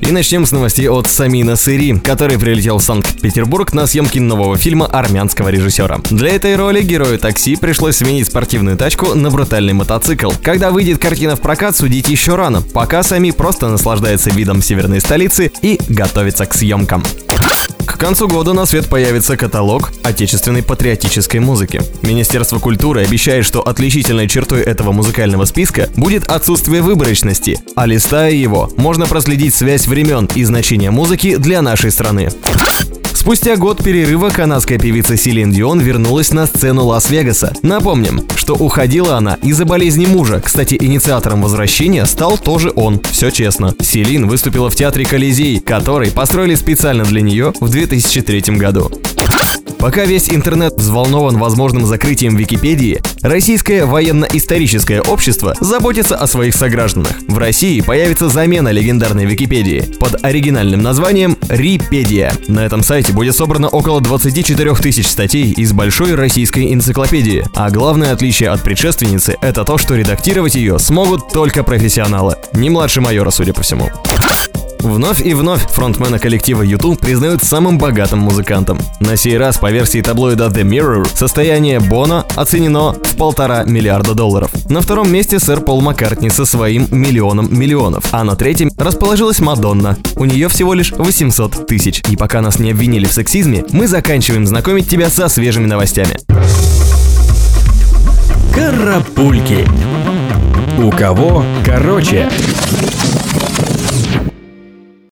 И начнем с новостей от Самина Сыри, который прилетел в Санкт-Петербург на съемки нового фильма армянского режиссера. Для этой роли герою такси пришлось сменить спортивную тачку на брутальный мотоцикл. Когда выйдет картина в прокат, судить еще рано, пока Сами просто наслаждается видом северной столицы и готовится к съемкам. Концу года на свет появится каталог отечественной патриотической музыки. Министерство культуры обещает, что отличительной чертой этого музыкального списка будет отсутствие выборочности, а листая его, можно проследить связь времен и значения музыки для нашей страны. Спустя год перерыва канадская певица Селин Дион вернулась на сцену Лас-Вегаса. Напомним, что уходила она из-за болезни мужа. Кстати, инициатором возвращения стал тоже он. Все честно. Селин выступила в театре Колизей, который построили специально для нее в 2003 году. Пока весь интернет взволнован возможным закрытием Википедии, Российское военно-историческое общество заботится о своих согражданах. В России появится замена легендарной Википедии под оригинальным названием Рипедия. На этом сайте будет собрано около 24 тысяч статей из большой российской энциклопедии. А главное отличие от предшественницы – это то, что редактировать ее смогут только профессионалы. Не младше майора, судя по всему. Вновь и вновь фронтмена коллектива YouTube признают самым богатым музыкантом. На сей раз по версии таблоида The Mirror состояние Бона оценено в полтора миллиарда долларов. На втором месте сэр Пол Маккартни со своим миллионом миллионов, а на третьем расположилась Мадонна. У нее всего лишь 800 тысяч. И пока нас не обвинили в сексизме, мы заканчиваем знакомить тебя со свежими новостями. Карапульки. У кого короче.